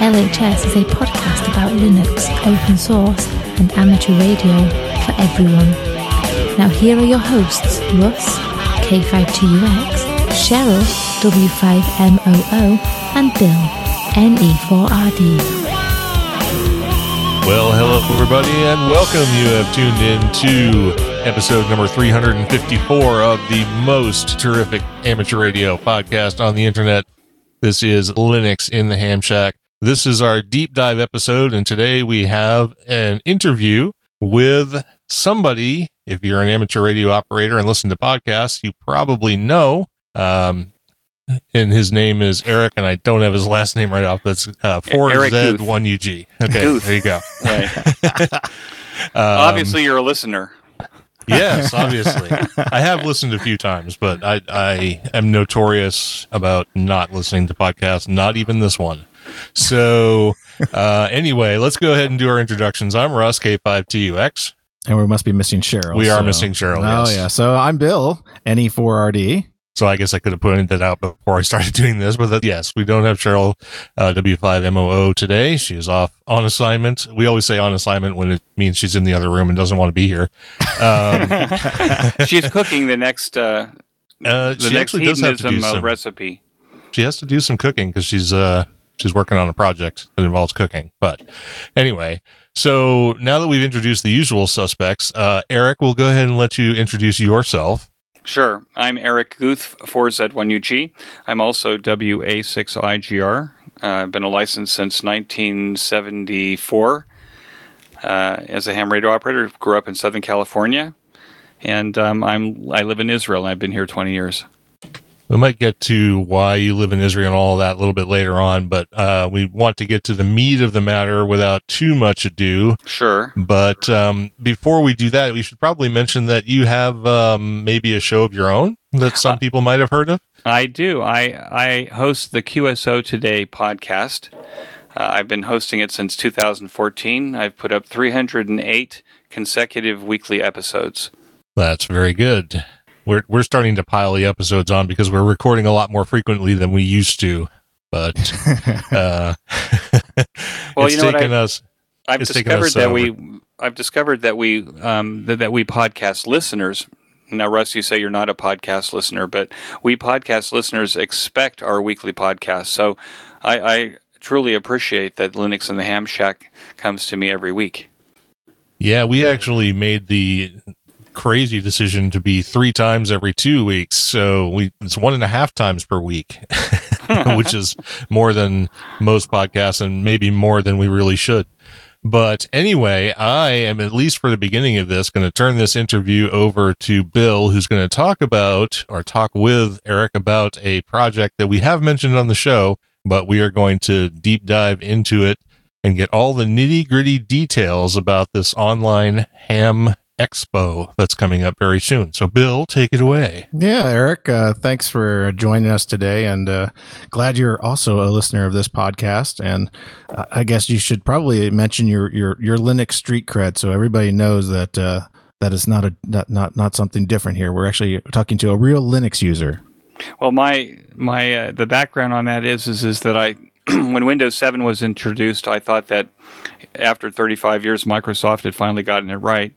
LHS is a podcast about Linux, open source, and amateur radio for everyone. Now, here are your hosts Russ, K5TUX, Cheryl, W5MOO, and Bill, NE4RD. Well, hello, everybody, and welcome. You have tuned in to episode number 354 of the most terrific amateur radio podcast on the internet. This is Linux in the Ham Shack. This is our deep dive episode, and today we have an interview with somebody. If you're an amateur radio operator and listen to podcasts, you probably know. Um, and his name is Eric, and I don't have his last name right off. That's uh, 4Z1UG. Okay, Guth. there you go. Right. Um, Obviously, you're a listener. Yes, obviously. I have listened a few times, but I, I am notorious about not listening to podcasts, not even this one. So, uh, anyway, let's go ahead and do our introductions. I'm Russ, K5TUX. And we must be missing Cheryl. We are so- missing Cheryl, Oh, yes. yeah. So I'm Bill, E NE4RD. So I guess I could have pointed that out before I started doing this, but that, yes, we don't have Cheryl uh, W5MOO today. She is off on assignment. We always say on assignment when it means she's in the other room and doesn't want to be here. Um, She's cooking the next uh, uh, the she next actually does have to do hedonism uh, some. recipe. she has to do some cooking because she's uh she's working on a project that involves cooking. But anyway, so now that we've introduced the usual suspects, uh, Eric, we'll go ahead and let you introduce yourself. Sure. I'm Eric Guth, 4Z1UG. I'm also WA6IGR. Uh, I've been a license since 1974 uh, as a ham radio operator. Grew up in Southern California, and um, I'm I live in Israel. I've been here 20 years. We might get to why you live in Israel and all that a little bit later on, but uh, we want to get to the meat of the matter without too much ado. Sure. But um, before we do that, we should probably mention that you have um, maybe a show of your own that some people might have heard of. I do. I I host the QSO Today podcast. Uh, I've been hosting it since 2014. I've put up 308 consecutive weekly episodes. That's very good. We're we're starting to pile the episodes on because we're recording a lot more frequently than we used to. But uh, Well, it's you know what, taken I- us. I've It's taken discovered us, that uh, we I've discovered that we um, that, that we podcast listeners. Now, Russ, you say you're not a podcast listener, but we podcast listeners expect our weekly podcast. So, I, I truly appreciate that Linux in the Ham Shack comes to me every week. Yeah, we actually made the crazy decision to be three times every two weeks. So we it's one and a half times per week, which is more than most podcasts and maybe more than we really should. But anyway, I am at least for the beginning of this going to turn this interview over to Bill, who's going to talk about or talk with Eric about a project that we have mentioned on the show, but we are going to deep dive into it and get all the nitty gritty details about this online ham expo that's coming up very soon. So, Bill, take it away. Yeah, Eric, uh, thanks for joining us today. And uh, glad you're also a listener of this podcast. And uh, I guess you should probably mention your, your, your Linux street cred so everybody knows that. Uh, that is not a not, not not something different here. We're actually talking to a real Linux user. Well, my my uh, the background on that is is is that I when Windows 7 was introduced, I thought that after 35 years, Microsoft had finally gotten it right,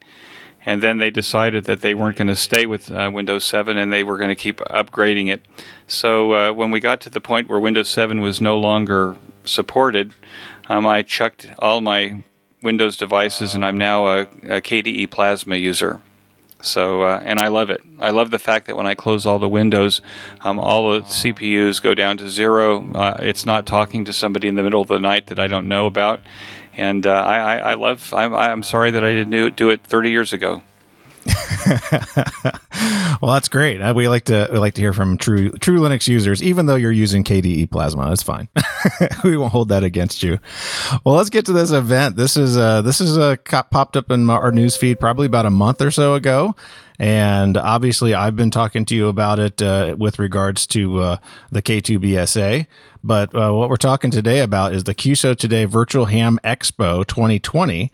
and then they decided that they weren't going to stay with uh, Windows 7 and they were going to keep upgrading it. So uh, when we got to the point where Windows 7 was no longer supported, um, I chucked all my Windows devices, and I'm now a, a KDE Plasma user. So, uh, and I love it. I love the fact that when I close all the windows, um, all the CPUs go down to zero. Uh, it's not talking to somebody in the middle of the night that I don't know about. And uh, I, I, love. I'm, I'm sorry that I didn't do it, 30 years ago. well, that's great. Uh, we like to we like to hear from true true Linux users, even though you're using KDE Plasma. That's fine. we won't hold that against you. Well, let's get to this event. This is uh this is a uh popped up in our news feed probably about a month or so ago. And obviously, I've been talking to you about it uh, with regards to uh, the K2BSA. But uh, what we're talking today about is the QSO Today Virtual Ham Expo 2020.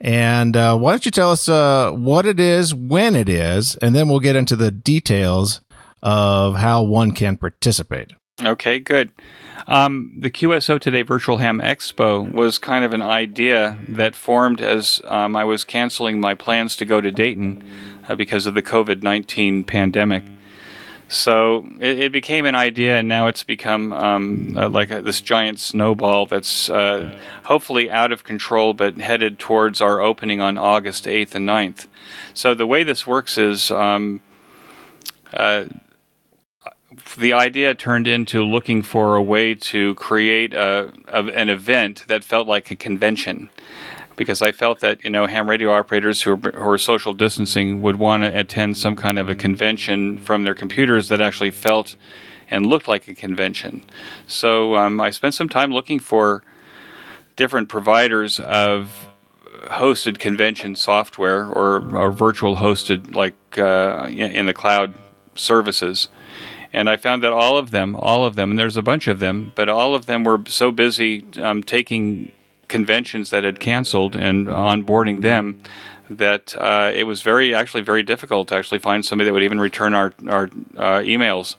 And uh, why don't you tell us uh, what it is, when it is, and then we'll get into the details of how one can participate. Okay, good. Um, the QSO Today Virtual Ham Expo was kind of an idea that formed as um, I was canceling my plans to go to Dayton uh, because of the COVID 19 pandemic. So it, it, became an idea, and now it's become um, uh, like a, this giant snowball that's uh, hopefully out of control, but headed towards our opening on August 8th and 9th. So the way this works is um, uh, the idea turned into looking for a way to create a, a, an event that felt like a convention because I felt that you know ham radio operators who are, who are social distancing would want to attend some kind of a convention from their computers that actually felt and looked like a convention. So um, I spent some time looking for different providers of hosted convention software or, or virtual hosted like uh, in the cloud services. And I found that all of them, all of them, and there's a bunch of them, but all of them were so busy um, taking conventions that had canceled and onboarding them that uh, it was very actually very difficult to actually find somebody that would even return our our uh, emails.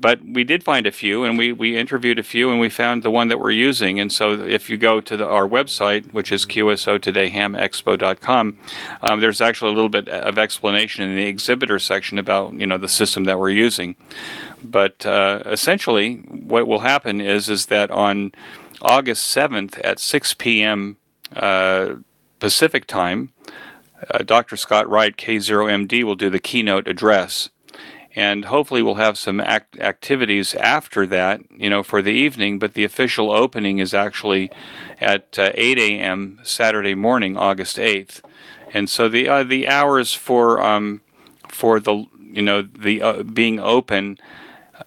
But we did find a few, and we, we interviewed a few, and we found the one that we're using. And so, if you go to the, our website, which is qsotodayhamexpo.com, um, there's actually a little bit of explanation in the exhibitor section about you know the system that we're using. But uh, essentially, what will happen is is that on August 7th at 6 p.m. Uh, Pacific time, uh, Dr. Scott Wright, K0MD, will do the keynote address. And hopefully, we'll have some act- activities after that, you know, for the evening. But the official opening is actually at uh, 8 a.m. Saturday morning, August 8th. And so the uh, the hours for um, for the you know the uh, being open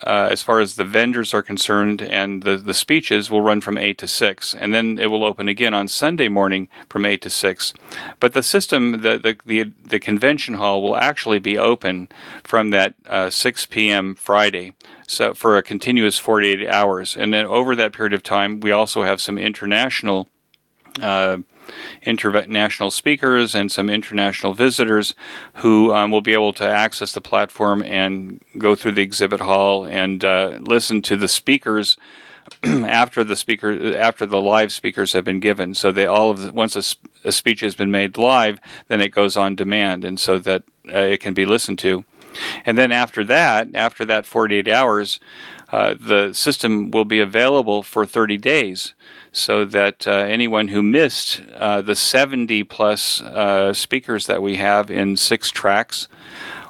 uh, as far as the vendors are concerned and the, the speeches will run from 8 to 6 and then it will open again on sunday morning from 8 to 6 but the system the, the, the, the convention hall will actually be open from that uh, 6 p.m friday so for a continuous 48 hours. And then over that period of time we also have some international uh, international speakers and some international visitors who um, will be able to access the platform and go through the exhibit hall and uh, listen to the speakers after the speaker after the live speakers have been given. So they all of the, once a, a, speech has been made live then it goes on demand and so that uh, it can be listened to. And then after that after that 48 hours uh, the system will be available for 30 days so that uh, anyone who missed uh, the 70 plus uh, speakers that we have in six tracks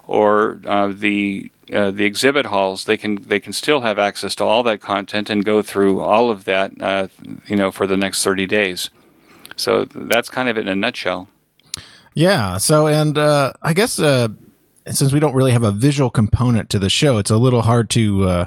or uh, the uh, the exhibit halls, they can they can still have access to all that content and go through all of that, uh, you know, for the next 30 days. So that's kind of it in a nutshell. Yeah. So, and I guess since we don't really have a visual component to the show, it's a little hard to uh,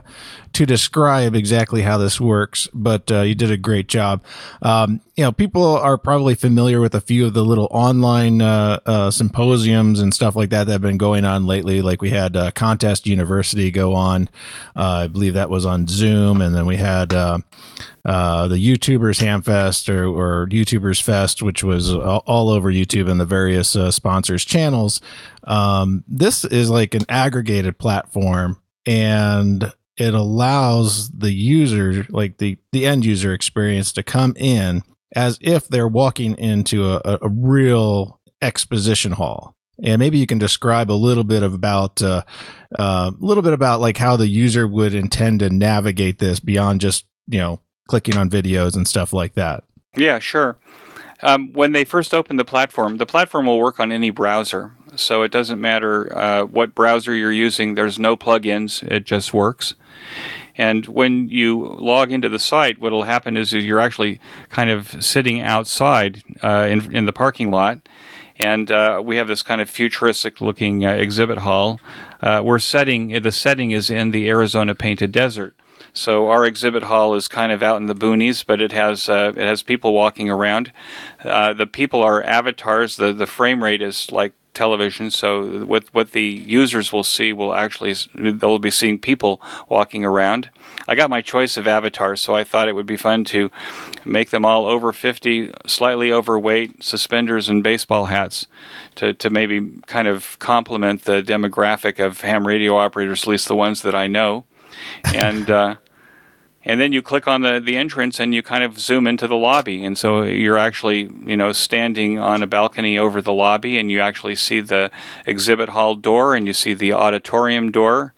to describe exactly how this works. But uh, you did a great job. Um, you know, people are probably familiar with a few of the little online uh, uh symposiums and stuff like that that have been going on lately. Like we had uh, Contest University go on. Uh, I believe that was on Zoom, and then we had the YouTubers Hamfest or, or YouTubers Fest, which was all, over YouTube and the various sponsors channels. Um, this is like an aggregated platform and it allows the user, like the, the end user experience to come in as if they're walking into a, a real exposition hall and maybe you can describe a little bit about uh, uh, a little bit about like how the user would intend to navigate this beyond just you know clicking on videos and stuff like that. Yeah, sure. Um, when they first open the platform, the platform will work on any browser. So it doesn't matter uh, what browser you're using, there's no plugins, it just works. And when you log into the site, what will happen is, you're actually kind of sitting outside uh, in, in the parking lot and uh, we have this kind of futuristic looking uh, exhibit hall. Uh, we're setting the setting is in the Arizona Painted Desert. So our exhibit hall is kind of out in the boonies, but it has uh, it has people walking around. Uh, the people are avatars. the The frame rate is like television. So what what the users will see will actually they'll be seeing people walking around. I got my choice of avatars, so I thought it would be fun to make them all over 50, slightly overweight, suspenders and baseball hats to, to maybe kind of complement the demographic of ham radio operators, at least the ones that I know. And uh, and then you click on the, the entrance and you kind of zoom into the lobby. And so you're actually you know standing on a balcony over the lobby and you actually see the exhibit hall door and you see the auditorium door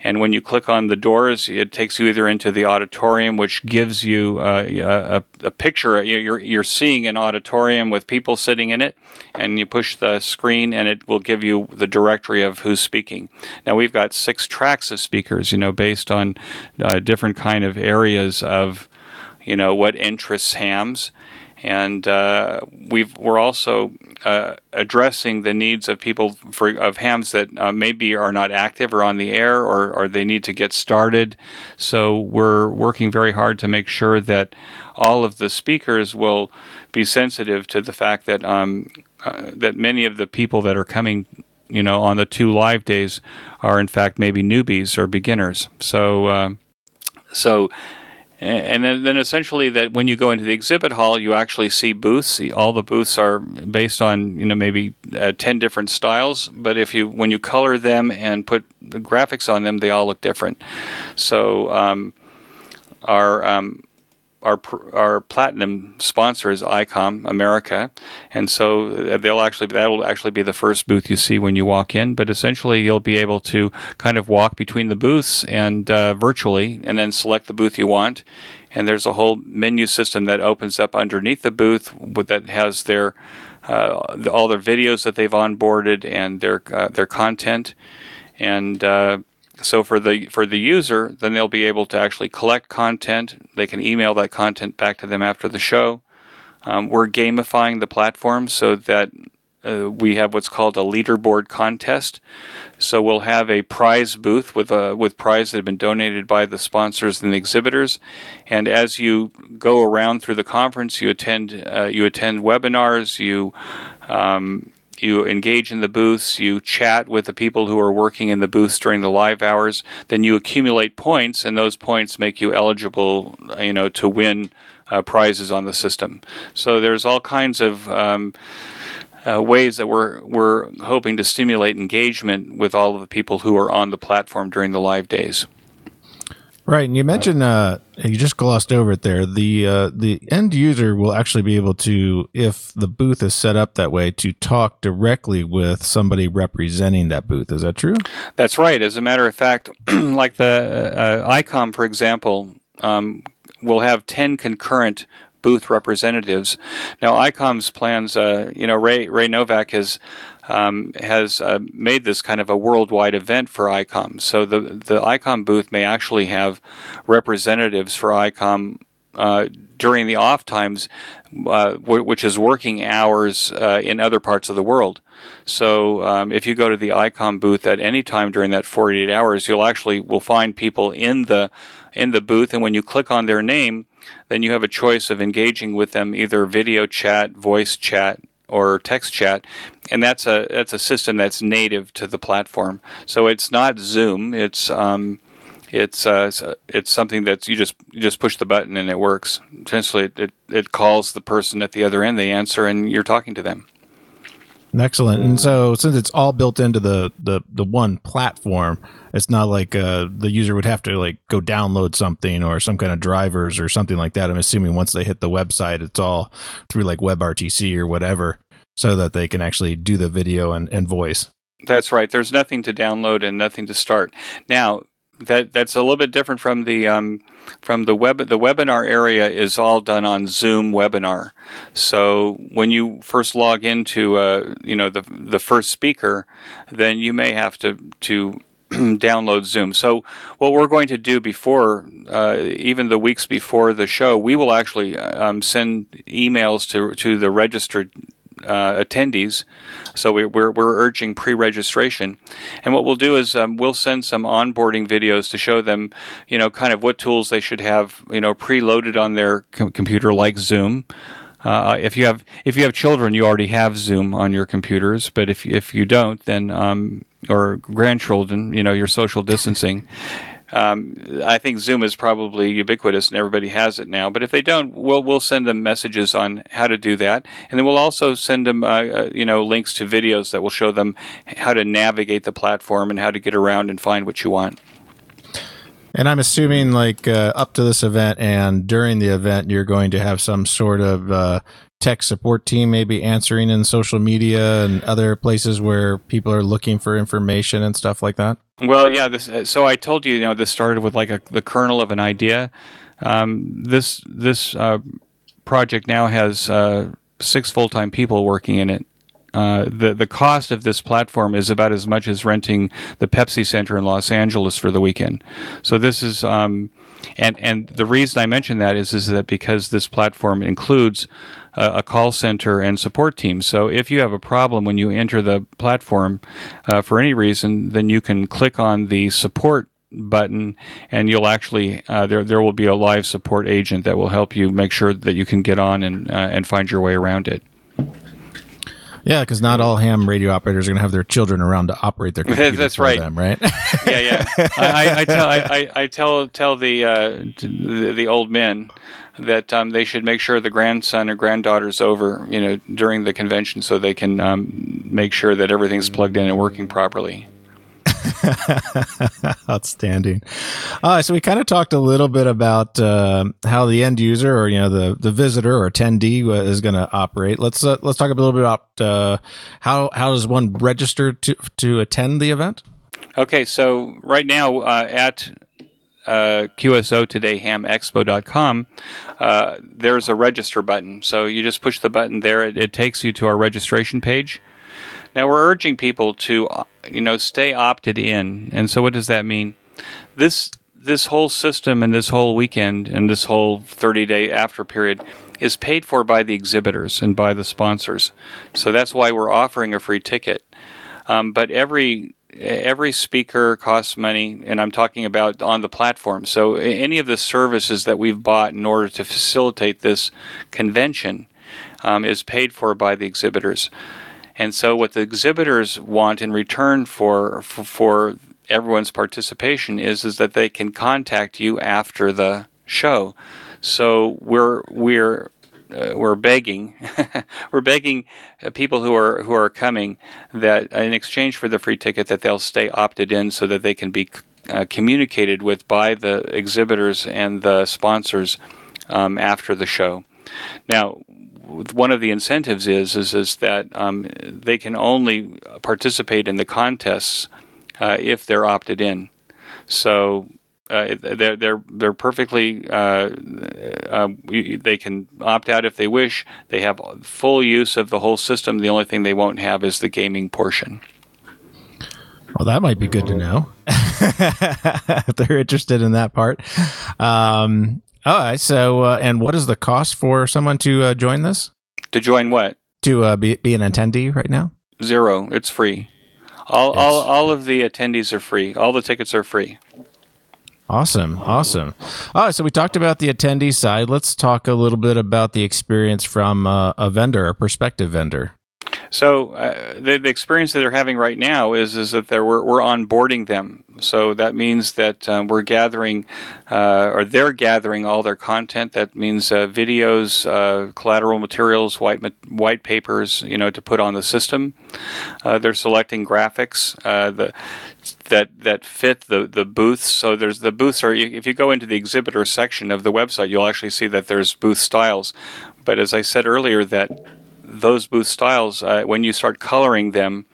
and when you click on the doors, it takes you either into the auditorium, which gives you uh, a, a, picture. You're, you're seeing an auditorium with people sitting in it, and you push the screen, and it will give you the directory of who's speaking. Now we've got six tracks of speakers, you know, based on uh, different kind of areas of, you know, what interests hams and uh, we are also uh, addressing the needs of people for of hams that uh, maybe are not active or on the air or, or they need to get started. So we're working very hard to make sure that all of the speakers will be sensitive to the fact that um, uh, that many of the people that are coming you know on the two live days are in fact maybe newbies or beginners so uh, so and then, then essentially that when you go into the exhibit hall, you actually see booths. All the booths are based on you know maybe uh, ten different styles, but if you when you color them and put the graphics on them, they all look different. So um, our um, our our platinum sponsor is ICOM America, and so uh, they'll actually that'll actually be the first booth you see when you walk in. But essentially, you'll be able to kind of walk between the booths and uh, virtually, and then select the booth you want. And there's a whole menu system that opens up underneath the booth that has their uh, all their videos that they've onboarded and their uh, their content and uh, so for the for the user, then they'll be able to actually collect content. They can email that content back to them after the show. Um, we're gamifying the platform so that uh, we have what's called a leaderboard contest. So we'll have a prize booth with uh, with prizes that have been donated by the sponsors and the exhibitors. And as you go around through the conference, you attend uh, you attend webinars, you um, you engage in the booths, you chat with the people who are working in the booths during the live hours, then you accumulate points, and those points make you eligible, you know, to win uh, prizes on the system. So there's all kinds of um, uh, ways that we're we're hoping to stimulate engagement with all of the people who are on the platform during the live days. Right, and you mentioned uh, you just glossed over it there. The uh, the end user will actually be able to, if the booth is set up that way, to talk directly with somebody representing that booth. Is that true? That's right. As a matter of fact, like the uh, ICOM, for example, um, will have ten concurrent booth representatives. Now, ICOM's plans, uh, you know, Ray Ray Novak has um, has uh, made this kind of a worldwide event for ICOM. So the the ICOM booth may actually have representatives for ICOM uh, during the off times, uh, w- which is working hours uh, in other parts of the world. So um, if you go to the ICOM booth at any time during that 48 hours, you'll actually will find people in the in the booth, and when you click on their name, then you have a choice of engaging with them either video chat, voice chat, or text chat, and that's a that's a system that's native to the platform. So it's not Zoom. It's um, it's uh, it's something that you just you just push the button and it works. Essentially, it, it, it calls the person at the other end. They answer, and you're talking to them. Excellent. And so, since it's all built into the the the one platform, it's not like uh, the user would have to like go download something or some kind of drivers or something like that. I'm assuming once they hit the website, it's all through like WebRTC or whatever, so that they can actually do the video and, and voice. That's right. There's nothing to download and nothing to start. Now, that that's a little bit different from the um, from the web the webinar area is all done on Zoom webinar. So when you first log into uh, you know the the first speaker, then you may have to to download Zoom. So what we're going to do before, uh, even the weeks before the show, we will actually um, send emails to to the registered uh, attendees. So we, we're, we're urging pre-registration. And what we'll do is um, we'll send some onboarding videos to show them, you know, kind of what tools they should have, you know, preloaded on their com- computer, like Zoom. Uh, if you have if you have children, you already have Zoom on your computers. But if if you don't, then um, or grandchildren, you know, your social distancing. Um, I think Zoom is probably ubiquitous and everybody has it now. But if they don't, we'll we'll send them messages on how to do that, and then we'll also send them, uh, uh, you know, links to videos that will show them how to navigate the platform and how to get around and find what you want. And I'm assuming, like uh, up to this event and during the event, you're going to have some sort of uh, tech support team, maybe answering in social media and other places where people are looking for information and stuff like that. Well, yeah. This, uh, so I told you, you know, this started with like a, the kernel of an idea. Um, this this uh, project now has uh, six full time people working in it. Uh, the the cost of this platform is about as much as renting the Pepsi Center in Los Angeles for the weekend. So this is um, and and the reason I mention that is is that because this platform includes a, a call center and support team. So if you have a problem when you enter the platform uh, for any reason, then you can click on the support button and you'll actually uh, there there will be a live support agent that will help you make sure that you can get on and uh, and find your way around it. Yeah, because not all ham radio operators are going to have their children around to operate their computers That's for right. them, right? yeah, yeah. I, I, I tell I, I tell tell the, uh, the the old men that um, they should make sure the grandson or granddaughter's over, you know, during the convention, so they can um, make sure that everything's plugged in and working properly. Outstanding. Uh, so we kind of talked a little bit about uh, how the end user or you know the the visitor or attendee is going to operate. Let's uh, let's talk a little bit about uh, how how does one register to to attend the event? Okay, so right now uh, at uh, QSO today, hamexpo.com, uh, there's a register button. So you just push the button there. It, it takes you to our registration page. Now we're urging people to, you know, stay opted in. And so what does that mean? This this whole system and this whole weekend and this whole 30 day after period is paid for by the exhibitors and by the sponsors. So that's why we're offering a free ticket. Um, but every every speaker costs money, and I'm talking about on the platform. So any of the services that we've bought in order to facilitate this convention um, is paid for by the exhibitors. And so what the exhibitors want in return for, for for everyone's participation is is that they can contact you after the show. So we're we're uh, we're begging, we're begging uh, people who are who are coming that in exchange for the free ticket that they'll stay opted in so that they can be uh, communicated with by the exhibitors and the sponsors um, after the show. Now, one of the incentives is is is that um, they can only participate in the contests uh, if they're opted in. So uh, they're they're they're perfectly. Uh, uh, they can opt out if they wish. They have full use of the whole system. The only thing they won't have is the gaming portion. Well, that might be good to know if they're interested in that part. Um, all right. So, uh, and what is the cost for someone to uh, join this? To join what? To uh, be be an attendee right now? Zero. It's free. All all all of the attendees are free. All the tickets are free. Awesome, awesome. All right, so we talked about the attendee side. Let's talk a little bit about the experience from uh, a vendor, a prospective vendor. So uh, the, the experience that they're having right now is is that we're, we're onboarding them. So that means that um, we're gathering, uh, or they're gathering all their content. That means uh, videos, uh, collateral materials, white white papers, you know, to put on the system. Uh, they're selecting graphics. Uh, the that that fit the the booths. So there's the booths are if you go into the exhibitor section of the website, you'll actually see that there's booth styles. But as I said earlier, that those booth styles, uh, when you start coloring them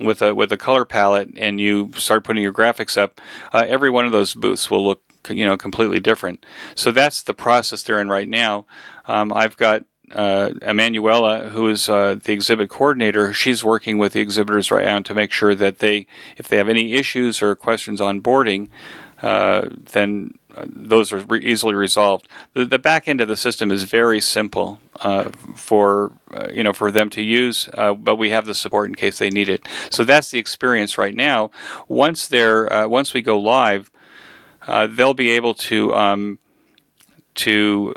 with a with a color palette and you start putting your graphics up, uh, every one of those booths will look you know completely different. So that's the process they're in right now. Um, I've got uh, Emanuela, who is uh, the exhibit coordinator, she's working with the exhibitors right now to make sure that they, if they have any issues or questions on boarding, uh, then those are re- easily resolved. The, the back end of the system is very simple uh, for uh, you know for them to use, uh, but we have the support in case they need it. So that's the experience right now. Once they're uh, once we go live, uh, they'll be able to um, to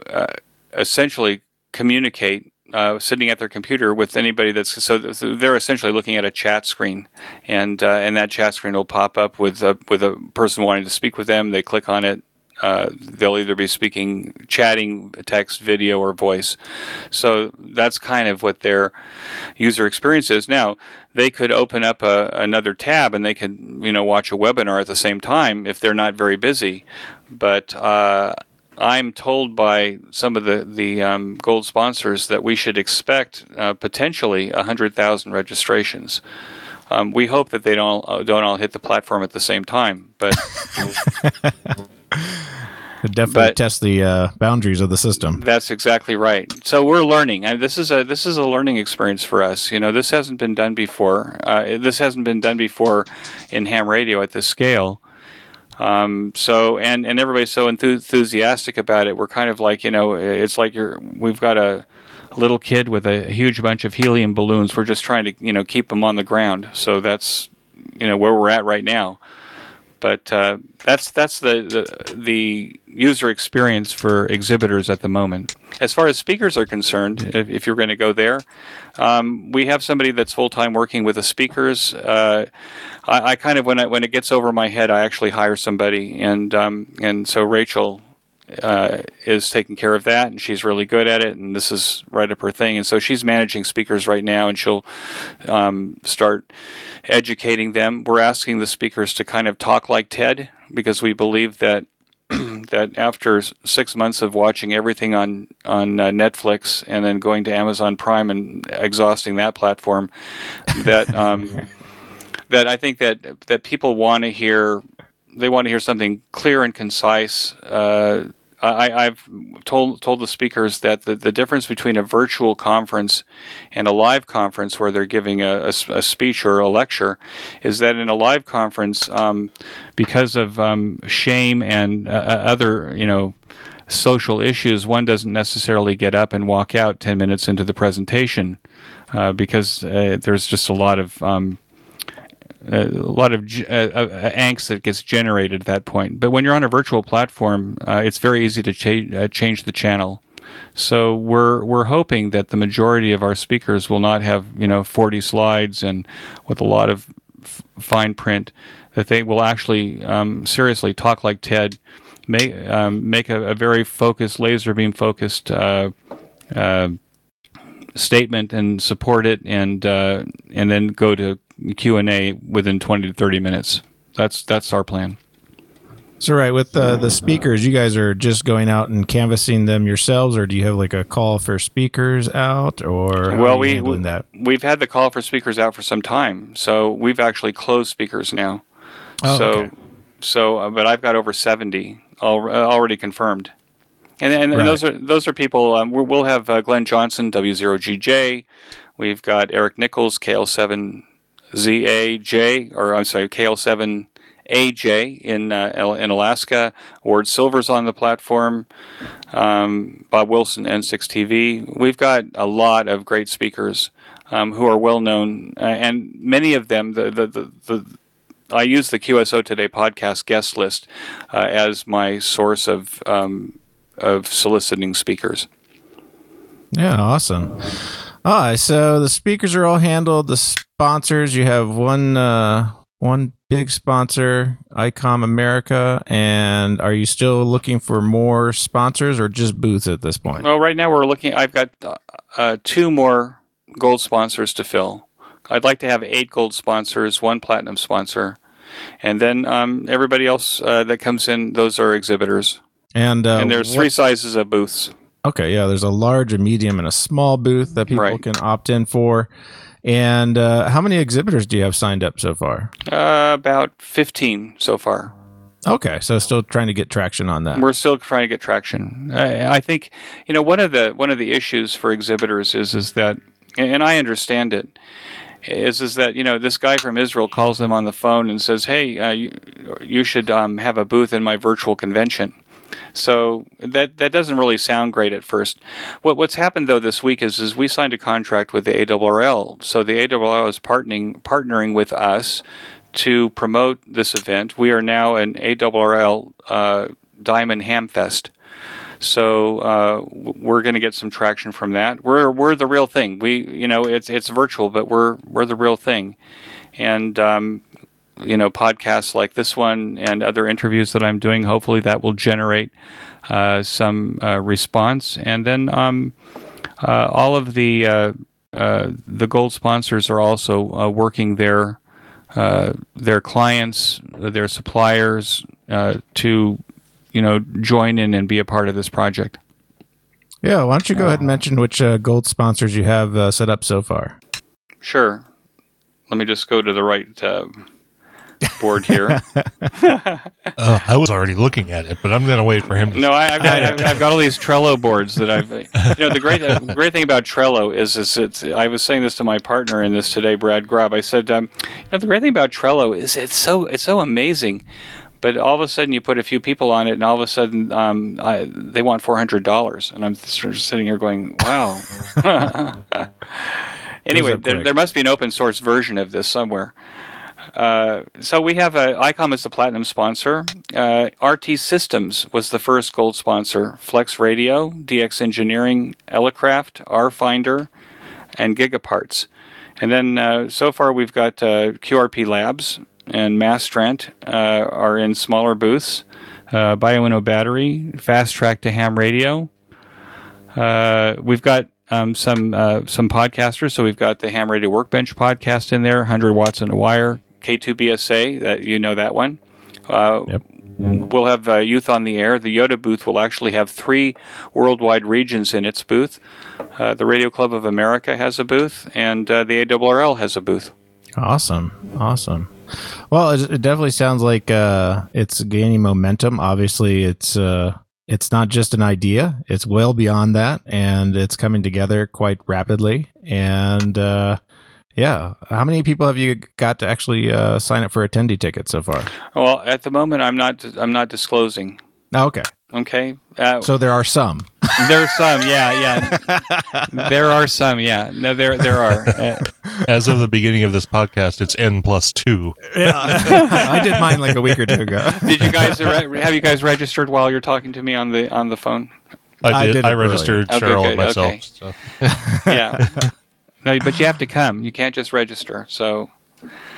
essentially communicate uh, sitting at their computer with anybody that's so, they're essentially looking at a chat screen, and uh, and that chat screen will pop up with a, with a person wanting to speak with them. They click on it. Uh, they'll either be speaking, chatting, text, video, or voice. So that's kind of what their user experience is. Now they could open up a, another tab and they could you know watch a webinar at the same time if they're not very busy. But uh, I'm told by some of the the um, gold sponsors that we should expect uh, potentially hundred thousand registrations. Um, we hope that they don't uh, don't all hit the platform at the same time, but definitely but test the uh, boundaries of the system. That's exactly right. So we're learning, and this is a this is a learning experience for us. You know, this hasn't been done before. Uh, this hasn't been done before in ham radio at this scale. Um, so and and everybody's so enthusiastic about it. We're kind of like you know, it's like you're we've got a, little kid with a huge bunch of helium balloons. We're just trying to you know keep them on the ground. So that's you know where we're at right now. But uh, that's that's the, the, the user experience for exhibitors at the moment. As far as speakers are concerned, if, if you're going to go there, um, we have somebody that's full time working with the speakers. Uh, I, I, kind of when I, when it gets over my head, I actually hire somebody, and um, and so Rachel uh, is taking care of that, and she's really good at it, and this is right up her thing. And so she's managing speakers right now, and she'll um, start educating them. We're asking the speakers to kind of talk like TED because we believe that that after six months of watching everything on on uh, Netflix and then going to Amazon Prime and exhausting that platform, that um, that I think that that people want to hear they want to hear something clear and concise. Uh, I, have told told the speakers that the, the difference between a virtual conference and a live conference where they're giving a, a, a speech or a lecture is that in a live conference, um, because of um, shame and uh, uh, other you know social issues, one doesn't necessarily get up and walk out ten minutes into the presentation uh, because uh, there's just a lot of um, a lot of uh, uh, angst that gets generated at that point. But when you're on a virtual platform, uh, it's very easy to cha- uh, change the channel. So we're we're hoping that the majority of our speakers will not have you know 40 slides and with a lot of f- fine print. That they will actually um, seriously talk like TED, make um, make a, a, very focused laser beam focused uh, uh, statement and support it, and and then go to Q and A within twenty to thirty minutes. That's that's our plan. So right with uh, the speakers, you guys are just going out and canvassing them yourselves, or do you have like a call for speakers out, or well, we, we that? we've had the call for speakers out for some time, so we've actually closed speakers now. Oh, so, okay. so, uh, but I've got over seventy al- uh, already confirmed, and and, right. and, those are those are people. Um, we'll have uh, Glenn Johnson, W0GJ. We've got Eric Nichols, KL7 ZAJ, or I'm sorry, KL7 AJ in uh, in Alaska. Ward Silver's on the platform. Um, Bob Wilson, N6 TV. We've got a lot of great speakers um, who are well known, uh, and many of them. The, the the, the I use the QSO Today podcast guest list uh, as my source of um, of soliciting speakers. Yeah, awesome. Ah, so the speakers are all handled. The sponsors, you have one uh, one big sponsor, ICOM America, and are you still looking for more sponsors or just booths at this point? Well, right now we're looking. I've got uh, two more gold sponsors to fill. I'd like to have eight gold sponsors, one platinum sponsor, and then um, everybody else uh, that comes in, those are exhibitors. And uh, and there's what, three sizes of booths. Okay, yeah, there's a large, a medium, and a small booth that people right. can opt in for. And uh, how many exhibitors do you have signed up so far? Uh, about 15 so far. Okay, so still trying to get traction on that. We're still trying to get traction. I, I think you know one of the one of the issues for exhibitors is is that, and I understand it, is is that you know this guy from Israel calls them on the phone and says, "Hey, uh, you, you should um, have a booth in my virtual convention." So that that doesn't really sound great at first. What what's happened though this week is is we signed a contract with the ARRL. So the ARRL is partnering partnering with us to promote this event. We are now an ARRL uh, Diamond Hamfest. So uh, we're going to get some traction from that. We're we're the real thing. We you know it's it's virtual, but we're we're the real thing. And um, you know podcasts like this one and other interviews that I'm doing. Hopefully that will generate uh, some uh, response, and then um, uh, all of the uh, uh, the gold sponsors are also uh, working their their clients, their suppliers to you know join in and be a part of this project. Yeah, why don't you go ahead and mention which gold sponsors you have set up so far? Sure. Let me just go to the right board here. uh, I was already looking at it, but I'm going to wait for him. to No, I, have got I've, I've, got all these Trello boards that I've. You know, the great the great thing about Trello is is it's. I was saying this to my partner in this today, Brad Grubb. I said, um, you know, the great thing about Trello is it's so it's so amazing. But all of a sudden, you put a few people on it, and all of a sudden, um, I, they want four hundred dollars, and I'm sort of sitting here going, "Wow." anyway, there, there must be an open source version of this somewhere. Uh, so we have a, ICOM as the platinum sponsor. Uh, RT Systems was the first gold sponsor. Flex Radio, DX Engineering, Elecraft, RFinder, and Gigaparts. And then uh, so far we've got uh, QRP Labs and Mastrant uh, are in smaller booths. Uh, Battery, Fast Track to Ham Radio. we've got um, some some podcasters. So we've got the Ham Radio Workbench podcast in there, 100 watts and a wire, K2BSA, that you know that one. Uh, yep. We'll have uh, Youth on the Air. The YOTA booth will actually have three worldwide regions in its booth. Uh, the Radio Club of America has a booth, and uh, the ARRL has a booth. Awesome, awesome. Well, it, it definitely sounds like uh, it's gaining momentum. Obviously, it's uh, it's not just an idea; it's well beyond that, and it's coming together quite rapidly. And yeah. How many people have you got to actually uh, sign up for attendee tickets so far? Well, at the moment, I'm not. I'm not disclosing. Oh, okay. Okay. Uh, so there are some. There are some. Yeah. Yeah. there are some. Yeah. No, there there are. As of the beginning of this podcast, it's n plus two. Yeah. I did mine like a week or two ago. did you guys have you guys registered while you're talking to me on the on the phone? I did. I, did I registered Cheryl okay, myself. Okay. So. yeah. No, but you have to come. You can't just register. So.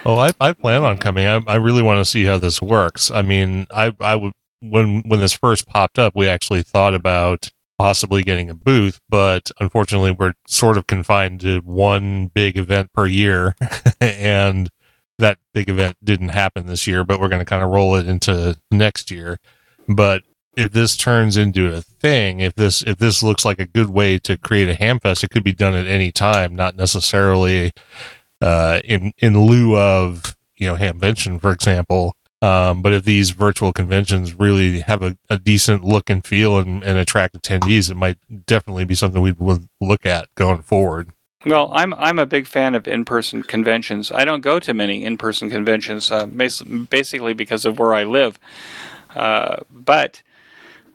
Oh, I, I plan on coming. I, I really want to see how this works. I mean, I I would when when this first popped up, we actually thought about possibly getting a booth, but unfortunately, we're sort of confined to one big event per year, and that big event didn't happen this year. But we're going to kind of roll it into next year. But if this turns into a thing, if this if this looks like a good way to create a hamfest, it could be done at any time, not necessarily uh, in in lieu of you know hamvention, for example. Um, but if these virtual conventions really have a, a decent look and feel and, and, attract attendees, it might definitely be something we would look at going forward. Well, I'm I'm a big fan of in-person conventions. I don't go to many in-person conventions, uh, basically because of where I live. Uh, but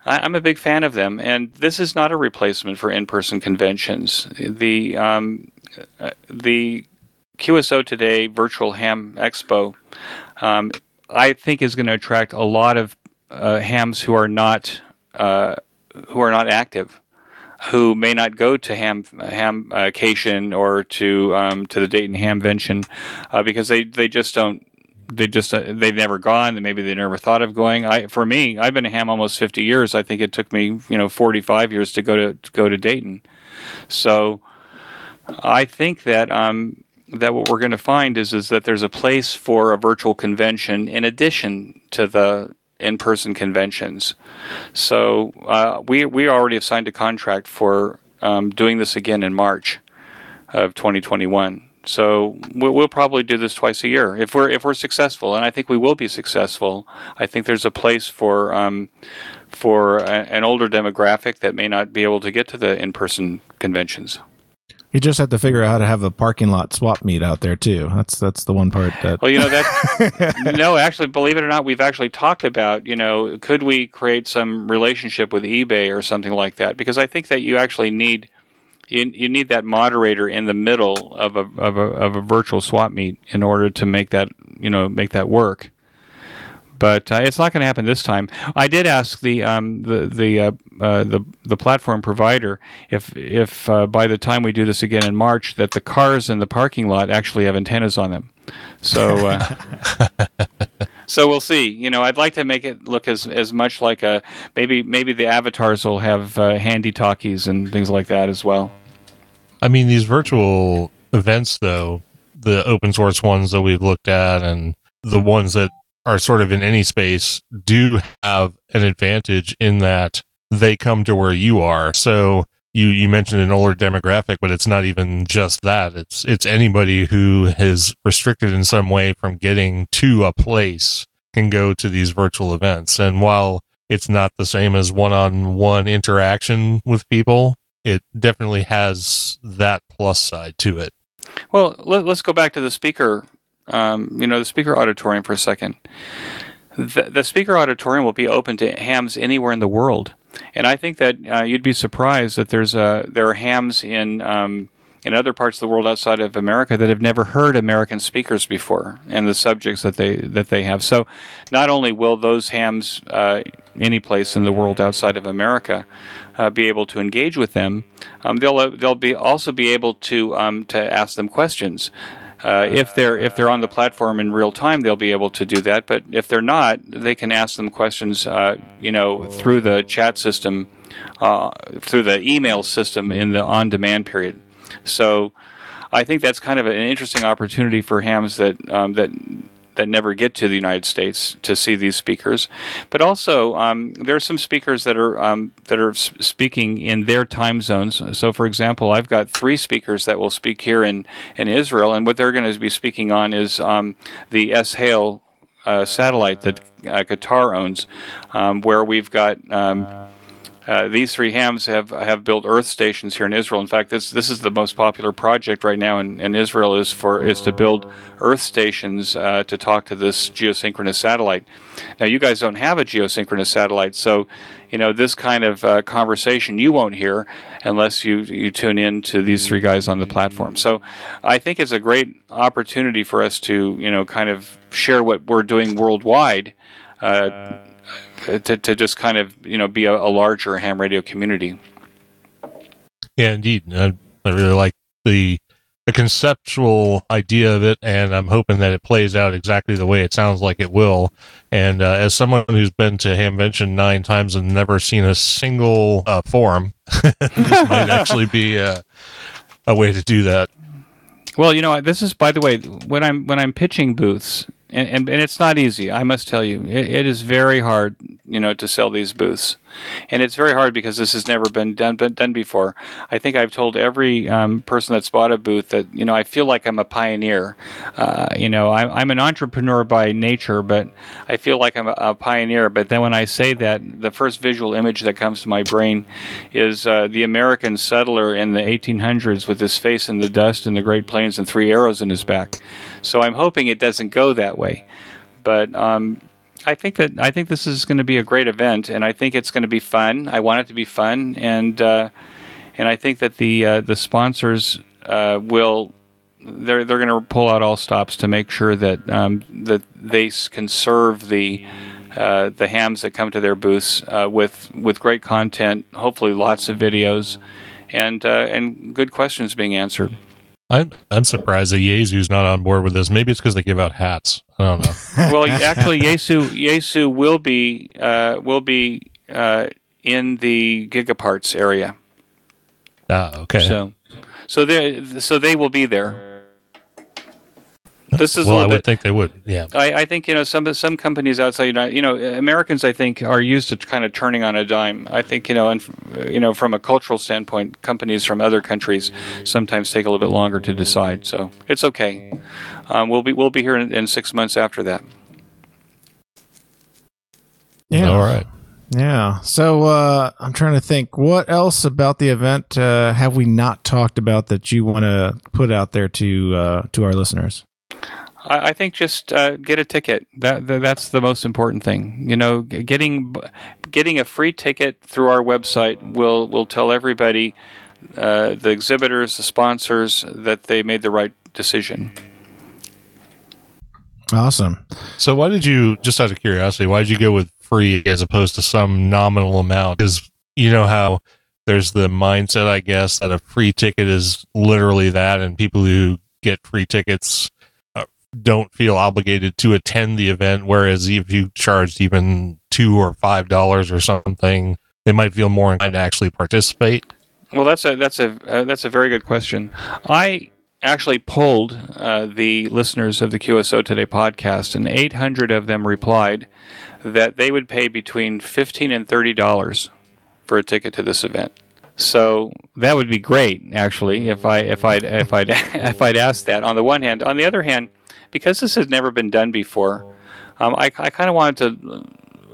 I, am a big fan of them, and this is not a replacement for in-person conventions. The um, uh, the QSO Today Virtual Ham Expo, um, I think, is going to attract a lot of uh, hams who are not uh, who are not active, who may not go to ham hamcation or to um, to the Dayton Hamvention uh, because they, they just don't they just uh, they've never gone maybe they never thought of going. I for me i've been a ham almost 50 years. I think it took me you know 45 years to go to, to go to dayton. So i think that um that what we're going to find is is that there's a place for a virtual convention in addition to the in-person conventions. So uh, we we already have signed a contract for um, doing this again in march of 2021 so we'll, we'll, probably do this twice a year if we're if we're successful, and I think we will be successful. I think there's a place for um, for a, an older demographic that may not be able to get to the in-person conventions. You just have to figure out how to have a parking lot swap meet out there too. That's that's the one part that. Well, you know that. no, actually, believe it or not, we've actually talked about. You know, could we create some relationship with eBay or something like that? Because I think that you actually need you, you need that moderator in the middle of a, of a of a virtual swap meet in order to make that you know make that work but uh, it's not going to happen this time. I did ask the um, the the uh, uh, the the platform provider if if uh, by the time we do this again in March that the cars in the parking lot actually have antennas on them. So uh, so we'll see. You know, I'd like to make it look as as much like a maybe maybe the avatars will have uh, handy talkies and things like that as well. I mean, these virtual events, though, the open source ones that we've looked at and the ones that are sort of in any space do have an advantage in that they come to where you are. So you you mentioned an older demographic, but it's not even just that. It's it's anybody who is restricted in some way from getting to a place can go to these virtual events. And while it's not the same as one-on-one interaction with people, it definitely has that plus side to it. Well, let, us go back to the speaker um, you know, the speaker auditorium for a second. The, the speaker auditorium will be open to hams anywhere in the world, and I think that uh, you'd be surprised that there's a there are hams in um, in other parts of the world outside of America that have never heard American speakers before and the subjects that they that they have. So, not only will those hams uh, any place in the world outside of America uh, be able to engage with them, um, they'll they'll be also be able to um, to ask them questions. Uh, if they're if they're on the platform in real time, they'll be able to do that. But if they're not, they can ask them questions, uh, you know, through the chat system, uh, through the email system in the on-demand period. So, I think that's kind of an interesting opportunity for hams that um, that that never get to the United States to see these speakers. But also, um, there are some speakers that are um, that are speaking in their time zones. So, for example, I've got three speakers that will speak here in in Israel, and what they're going to be speaking on is um, the Es'hail uh, satellite that uh, Qatar owns, um, where we've got. Uh, these three hams have have built Earth stations here in Israel. In fact, this this is the most popular project right now in, in Israel is for is to build Earth stations uh, to talk to this geosynchronous satellite. Now, you guys don't have a geosynchronous satellite, so you know this kind of uh, conversation you won't hear unless you you tune in to these three guys on the platform. So, I think it's a great opportunity for us to you know kind of share what we're doing worldwide. Uh, to, to just kind of you know be a, a larger ham radio community. Yeah, indeed. I, I really like the the conceptual idea of it, and I'm hoping that it plays out exactly the way it sounds like it will. And uh, as someone who's been to Hamvention nine times and never seen a single uh, forum, this might actually be a, a way to do that. Well, you know, this is by the way when I'm when I'm pitching booths, and, and, and, it's not easy. I must tell you, it, it is very hard, you know, to sell these booths, and it's very hard because this has never been done been done before. I think I've told every um, person that's bought a booth that you know I feel like I'm a pioneer. Uh, you know, I'm, I'm an entrepreneur by nature, but I feel like I'm a, a, pioneer. But then when I say that, the first visual image that comes to my brain is uh, the American settler in the 1800s with his face in the dust in the Great Plains and three arrows in his back. So I'm hoping it doesn't go that way. But um, I think that I think this is going to be a great event, and I think it's going to be fun. I want it to be fun, and uh, and I think that the uh, the sponsors uh, will they're they're going to pull out all stops to make sure that um, that they can serve the uh, the hams that come to their booths uh, with with great content, hopefully lots of videos, and uh, and good questions being answered. I'm I'm surprised that Yaesu's not on board with this. Maybe it's because they give out hats. I don't know. well, actually, Yaesu Yaesu will be uh, will be uh, in the Gigaparts area. Ah, okay. So, so they so they will be there. This is well, I would bit, think they would. Yeah, I, I think you know some some companies outside United, you know, Americans I think are used to kind of turning on a dime. I think you know, and you know, from a cultural standpoint, companies from other countries sometimes take a little bit longer to decide. So it's okay. Um, we'll be we'll be here in, in six months after that. Yeah. All right. Yeah. So uh, I'm trying to think what else about the event uh, have we not talked about that you want to put out there to uh, to our listeners? I, think just uh, get a ticket. That, that, that's the most important thing. You know, getting getting a free ticket through our website will will tell everybody, uh, the exhibitors, the sponsors, that they made the right decision. Awesome. So why did you, just out of curiosity, why did you go with free as opposed to some nominal amount? Because you know how there's the mindset, I guess, that a free ticket is literally that, and people who get free tickets don't feel obligated to attend the event. Whereas if you charged even two or five dollars or something, they might feel more inclined to actually participate. Well, that's a that's a uh, that's a very good question. I actually polled uh, the listeners of the QSO Today podcast, and 800 of them replied that they would pay between 15 and 30 dollars for a ticket to this event. So that would be great, actually, if I if I if I if I'd asked that. On the one hand, on the other hand, because this has never been done before, um, I I kind of wanted to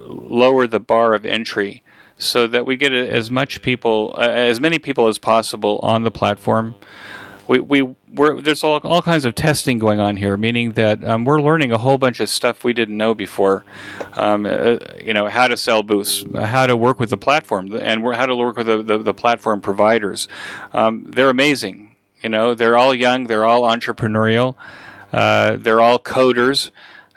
lower the bar of entry so that we get as much people, uh, as many people as possible on the platform we, we we're, there's all, all kinds of testing going on here, meaning that um, we're learning a whole bunch of stuff we didn't know before. Um, uh, you know, how to sell booths, how to work with the platform, and how to work with the, the, the platform providers. Um, they're amazing. You know, they're all young, they're all entrepreneurial, uh, they're all coders.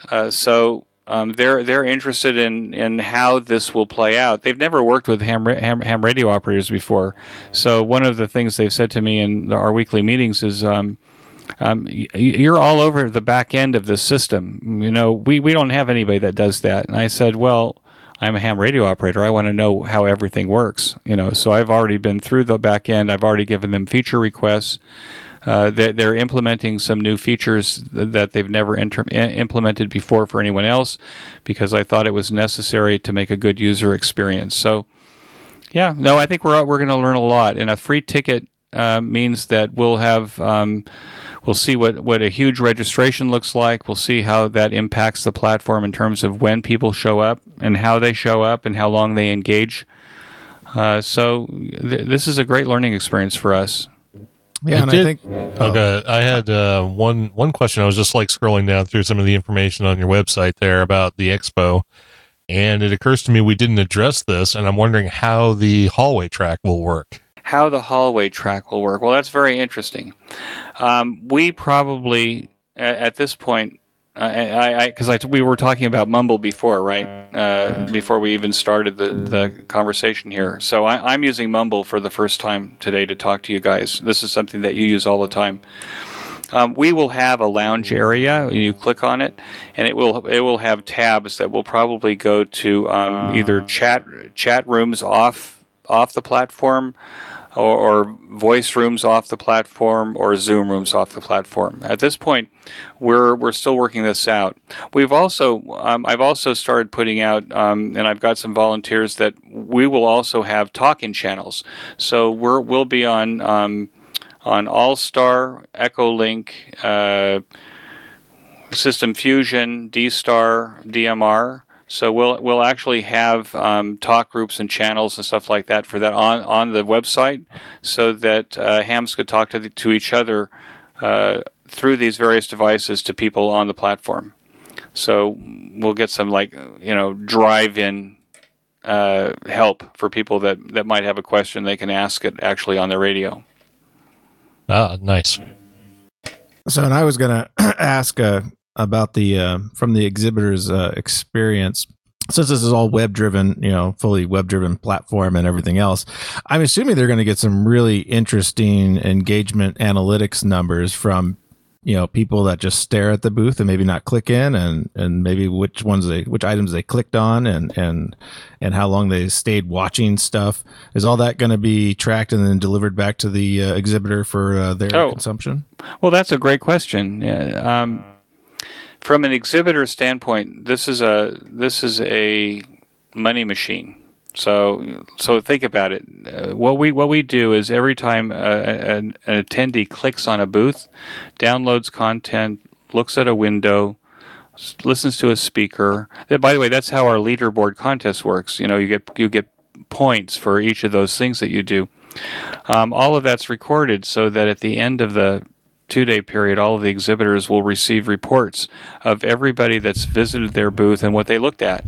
Uh, so um, they're they're interested in in how this will play out. They've never worked with ham, ham, ham radio operators before, so one of the things they've said to me in our weekly meetings is. Um, um, you're all over the back end of this system. You know, we, we don't have anybody that does that. And I said, well, I'm a ham radio operator. I want to know how everything works. You know, so I've already been through the back end. I've already given them feature requests. Uh, they're, they're, implementing some new features that they've never inter- implemented before for anyone else because I thought it was necessary to make a good user experience. So, yeah, no, I think we're we're going to learn a lot, and a free ticket uh, means that we'll have um, we'll see what what a huge registration looks like. We'll see how that impacts the platform in terms of when people show up and how they show up and how long they engage. Uh, so th- this is a great learning experience for us. Yeah, and did, I think okay. I had uh, one one question. I was just like scrolling down through some of the information on your website there about the expo, and it occurs to me we didn't address this, and I'm wondering how the hallway track will work. How the hallway track will work? Well, that's very interesting. Um, we probably at, at this point I, because I, I, we were talking about Mumble before, right? Uh, before we even started the, the conversation here. So I, am using Mumble for the first time today to talk to you guys. This is something that you use all the time. Um, we will have a lounge area. You click on it, and it will it will have tabs that will probably go to um, either chat chat rooms off off the platform or, or, voice rooms off the platform or Zoom rooms off the platform. At this point, we're we're still working this out. We've also um, I've also started putting out, um, and I've got some volunteers that we will also have talking channels. So we're we'll be on um, on AllStar, Echolink. Uh, System Fusion, D Star, DMR, so we'll we'll actually have um, talk groups and channels and stuff like that for that on on the website, so that uh, hams could talk to the, to each other uh, through these various devices to people on the platform. So we'll get some like you know drive-in uh, help for people that that might have a question. They can ask it actually on the radio. Ah, nice. So, and I was going to ask uh, about the uh, from the exhibitor's uh, experience since this is all web driven, you know, fully web driven platform and everything else, I'm assuming they're going to get some really interesting engagement analytics numbers from, you know, people that just stare at the booth and maybe not click in and, and maybe which ones they, which items they clicked on and, and, and how long they stayed watching stuff. Is all that going to be tracked and then delivered back to the uh, exhibitor for uh, their oh. consumption? Well, that's a great question. Yeah. Um, from an exhibitor standpoint, this is a this is a money machine. So so think about it. Uh, what we what we do is every time uh, an, an attendee clicks on a booth, downloads content, looks at a window, listens to a speaker. Uh, By the way, that's how our leaderboard contest works. You know, you get you get points for each of those things that you do. Um, all of that's recorded so that at the end of the two day period, all of the exhibitors will receive reports of everybody that's visited their booth and what they looked at.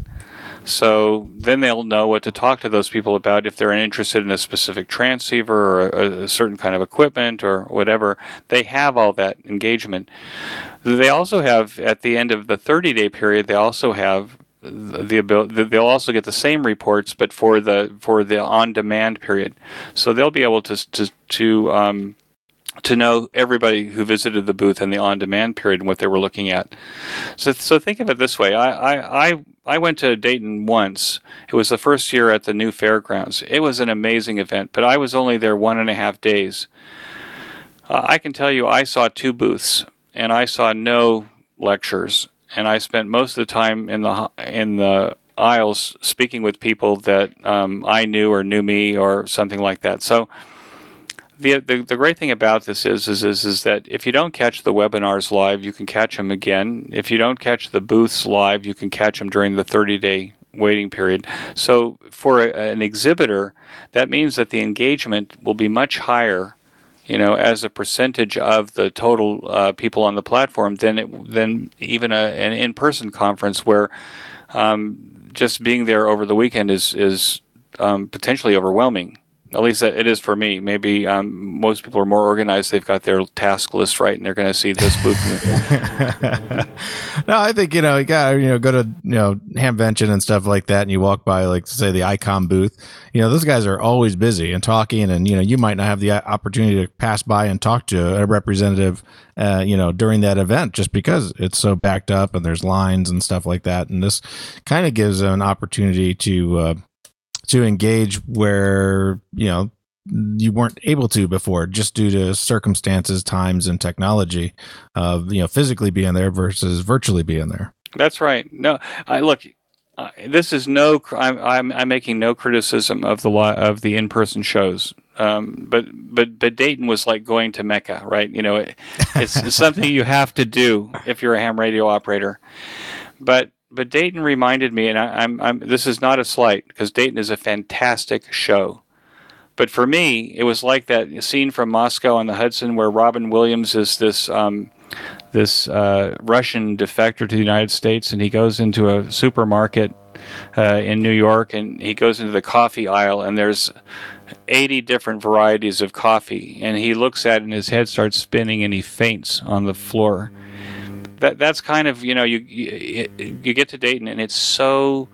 So then they'll know what to talk to those people about if they're interested in a specific transceiver or a, a certain kind of equipment or whatever. They have all that engagement. They also have, at the end of the 30 day period, they also have the ability they'll also get the same reports but for the for the on demand period so they'll be able to to to um to know everybody who visited the booth in the on demand period and what they were looking at. So so think of it this way. I i i, I went to dayton once. It was the first year at the new fairgrounds. It was an amazing event but i was only there one and a half days. Uh, i can tell you i saw two booths and i saw no lectures and I spent most of the time in the in the aisles speaking with people that um, I knew or knew me or something like that. So the, the the great thing about this is is is is that if you don't catch the webinars live, you can catch them again. If you don't catch the booths live, you can catch them during the 30 day waiting period. So for a, an exhibitor, that means that the engagement will be much higher you know, as a percentage of the total uh, people on the platform than it, than even a, an in-person conference where um, just being there over the weekend is is um, potentially overwhelming. At least it is for me. Maybe um, most people are more organized. They've got their task list right, and they're going to see this booth. no, I think you know you got you know go to you know Hamvention and stuff like that, and you walk by like say the Icom booth. You know those guys are always busy and talking, and you know you might not have the opportunity to pass by and talk to a representative, uh, you know during that event just because it's so backed up and there's lines and stuff like that. And this kind of gives an opportunity to uh, to engage where you know you weren't able to before just due to circumstances times and technology of you know physically being there versus virtually being there that's right no i look uh, this is no I'm, I'm i'm making no criticism of the law of the in-person shows um, but but but Dayton was like going to Mecca, right? You know, it, it's, it's something you have to do if you're a ham radio operator. But but Dayton reminded me, and I, I'm, I'm this is not a slight because Dayton is a fantastic show. But for me, it was like that scene from Moscow on the Hudson where Robin Williams is this um, this uh, Russian defector to the United States, and he goes into a supermarket uh, in New York, and he goes into the coffee aisle, and there's 80 different varieties of coffee, and he looks at it, and his head starts spinning, and he faints on the floor that that's kind of you know you, you you get to Dayton and it's so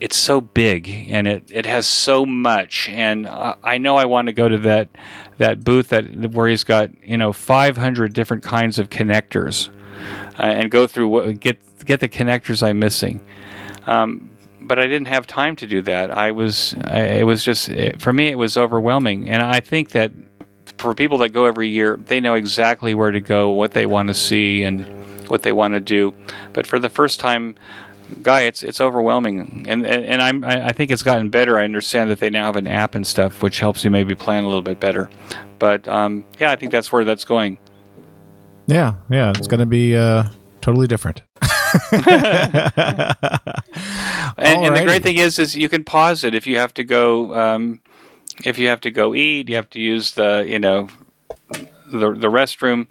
it's so big and it, it has so much and I, I know I want to go to that that booth that where he's got you know 500 different kinds of connectors uh, and go through what get get the connectors I'm missing. Um, but I didn't have time to do that. I was I, it was just it, for me it was overwhelming and I think that for people that go every year, they know exactly where to go, what they want to see, and what they want to do. But for the first time guy, it's it's overwhelming, and and, and I'm I think it's gotten better. I understand that they now have an app and stuff, which helps you maybe plan a little bit better. But um, yeah, I think that's where that's going. Yeah, yeah, it's going to be uh, totally different. and, and, the great thing is, is you can pause it if you have to go. Um, if you have to go eat, you have to use the you know the the restroom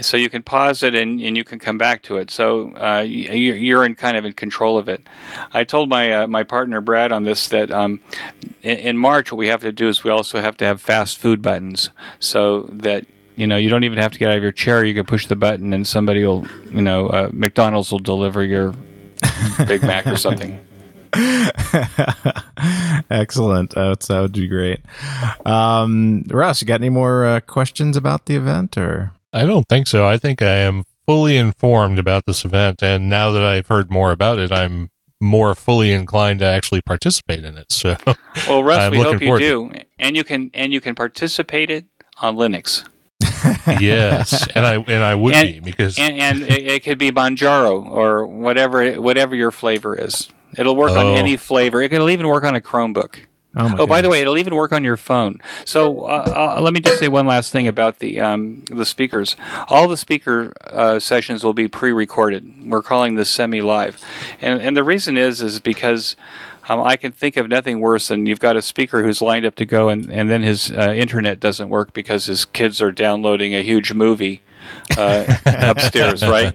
so you can pause it and, and you can come back to it. So uh, you, you're in kind of in control of it. I told my uh, my partner Brad on this that um, in, in, March what we have to do is we also have to have fast food buttons so that you know you don't even have to get out of your chair. You can push the button and somebody will you know uh, McDonald's will deliver your Big Mac or something. Excellent. Uh, that would be great. Um, Russ, you got any more uh, questions about the event or? I don't think so. I think I am fully informed about this event, and now that I've heard more about it, I'm more fully inclined to actually participate in it. So, well, Russ, we hope you do, and you can and you can participate it on Linux. yes, and I and I would and, be because and, and it, it, could be Manjaro or whatever whatever your flavor is. It'll work oh. on any flavor. It'll even work on a Chromebook. Oh, Oh, by the way, it'll even work on your phone. So uh, uh, let me just say one last thing about the um, the speakers. All the speaker uh, sessions will be pre-recorded. We're calling this semi-live, and and the reason is is because. Um, I can think of nothing worse than you've got a speaker who's lined up to go, and, and then his uh, internet doesn't work because his kids are downloading a huge movie uh, upstairs, right?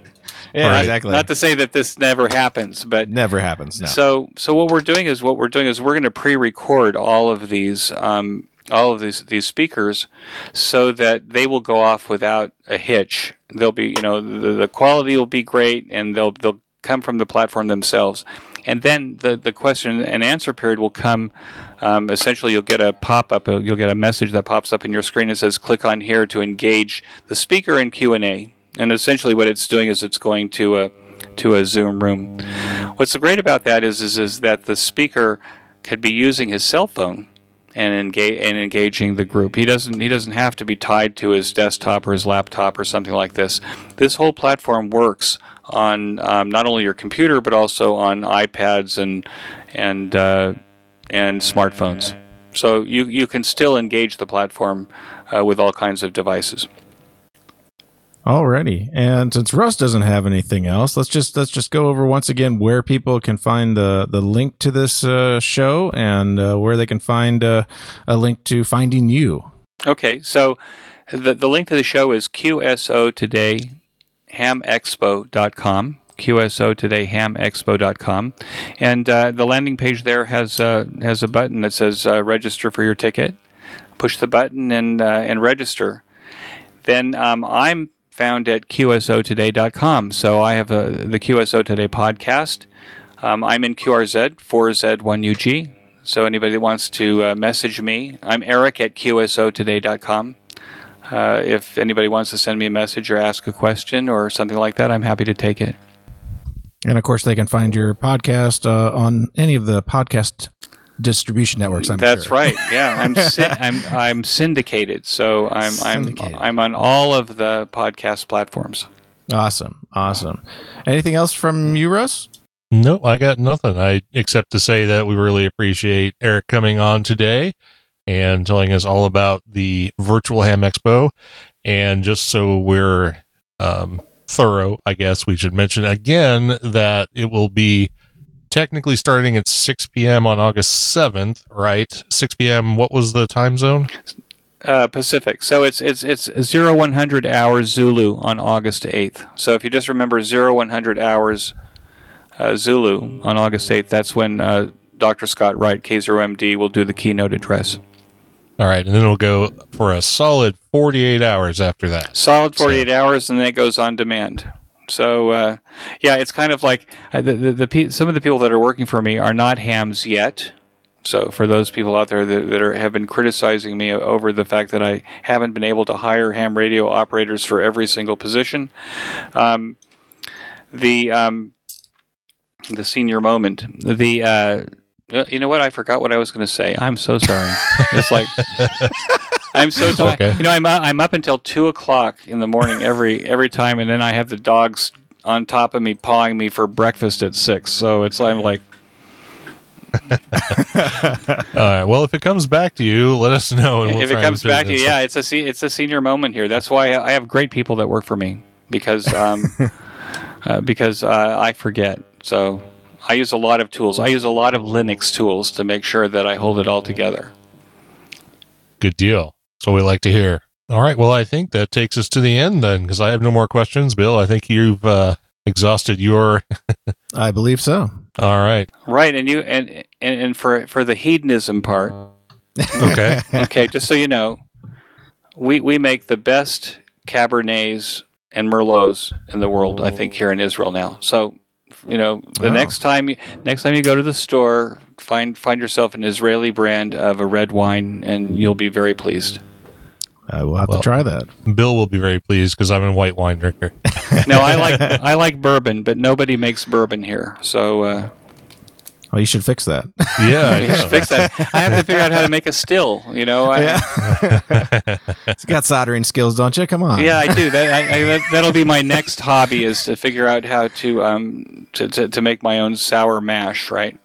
Yeah, Right. exactly. Not to say that this never happens, but Never happens. No. so, so what we're doing is what we're doing is we're going to pre-record all of these, um, all of these these speakers, so that they will go off without a hitch. They'll be, you know, the, the quality will be great, and they'll they'll come from the platform themselves. And then the the question and answer period will come. Um, essentially, you'll get a pop up. You'll get a message that pops up in your screen that says, "Click on here to engage the speaker in Q and A." And essentially, what it's doing is it's going to a to a Zoom room. What's great about that is, is is that the speaker could be using his cell phone and engage and engaging the group. He doesn't he doesn't have to be tied to his desktop or his laptop or something like this. This whole platform works on um, not only your computer but also on iPads and and uh, and smartphones. So you you can still engage the platform uh, with all kinds of devices. Alrighty, and since Russ doesn't have anything else, let's just let's just go over once again where people can find the the link to this uh, show and uh, where they can find uh, a link to finding you. Okay, so the, the link to the show is qsotodayhamexpo.com. qsotodayhamexpo.com. And uh, the landing page there has, uh, has a button that says uh, register for your ticket. Push the button and, uh, and register. Then um, I'm found at qsotoday.com. So I have a, the QSO Today podcast. Um, I'm in QRZ, 4Z1UG. So anybody that wants to uh, message me, I'm Eric at QSOtoday.com. Uh, if anybody wants to send me a message or ask a question or something like that, I'm happy to take it. And of course, they can find your podcast uh, on any of the podcast distribution networks. I'm That's sure. right. Yeah, I'm syn- I'm I'm syndicated, so I'm Syndicated. I'm I'm on all of the podcast platforms. Awesome, awesome. Anything else from you, Russ? No, I got nothing. I except to say that we really appreciate Eric coming on today and telling us all about the virtual ham expo. And just so we're um, thorough, I guess we should mention again that it will be technically starting at 6 p.m. on August 7th, right? 6 p.m. What was the time zone? Uh, Pacific. So it's it's it's zero one hundred hours Zulu on August eighth. So if you just remember zero one hundred hours uh, Zulu on August eighth, that's when uh, Dr. Scott Wright, K0MD, will do the keynote address. All right. And then it'll go for a solid 48 hours after that. Solid forty eight hours, and then it goes on demand. So uh, yeah, it's kind of like uh, the, the the some of the people that are working for me are not hams yet. So for those people out there that, that are, have been criticizing me over the fact that I haven't been able to hire ham radio operators for every single position, um, the um, the senior moment, the uh, you know what? I forgot what I was going to say. I'm so sorry. it's like I'm so tired. okay. You know, I'm uh, I'm up until two o'clock in the morning every every time, and then I have the dogs on top of me pawing me for breakfast at six. So it's I'm like, All right. Well, if it comes back to you, let us know. And we'll if it comes back to you, yeah, it's a se- it's a senior moment here. That's why I have great people that work for me because um, uh, because uh, I forget. So I use a lot of tools. I use a lot of Linux tools to make sure that I hold it all together. Good deal. So we like to hear. All right. Well, I think that takes us to the end then, because I have no more questions. Bill, I think you've uh, exhausted your. I believe so. All right. Right, and you and and, and for for the hedonism part. Okay. okay, just so you know, we we make the best Cabernets and Merlots in the world. I think here in Israel now. So, you know, the Wow. next time you next time you go to the store, find find yourself an Israeli brand of a red wine, and you'll be very pleased. I will have Well- to try that. Bill will be very pleased because I'm a white wine drinker. No, I like I like bourbon, but nobody makes bourbon here. So uh, Well, you should fix that. Yeah. we should fix that. I have to figure out how to make a still. You know, I, yeah. you got soldering skills, don't you? Come on. Yeah, I do. That, I, I, that that'll be my next hobby is to figure out how to um to, to, to make my own sour mash. Right.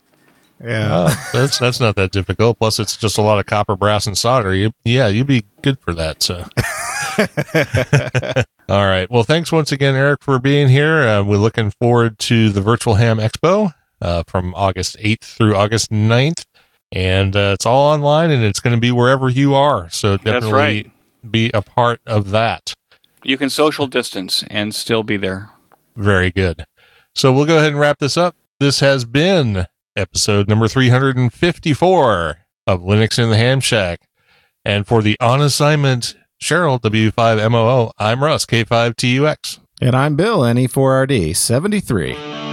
Yeah. Oh, that's that's not that difficult. Plus, it's just a lot of copper, brass, and solder. You, yeah, you'd be good for that. So, all right. Well, thanks once again, Eric, for being here. Uh, we're looking forward to the Virtual Ham Expo uh, from August 8th through August 9th. And uh, it's all online and it's going to be wherever you are. So definitely right. be a part of that. You can social distance and still be there. Very good. So we'll go ahead and wrap this up. This has been episode number 354 of Linux in the Ham Shack. And for the on assignment, Cheryl, W5MOO, I'm Russ, K5TUX. And I'm Bill, NE4RD73.